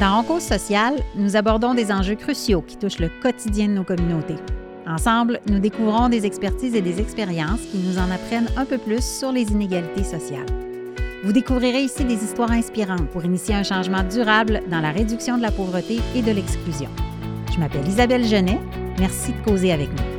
Dans Cause sociale, nous abordons des enjeux cruciaux qui touchent le quotidien de nos communautés. Ensemble, nous découvrons des expertises et des expériences qui nous en apprennent un peu plus sur les inégalités sociales. Vous découvrirez ici des histoires inspirantes pour initier un changement durable dans la réduction de la pauvreté et de l'exclusion. Je m'appelle Isabelle Genet. Merci de causer avec nous.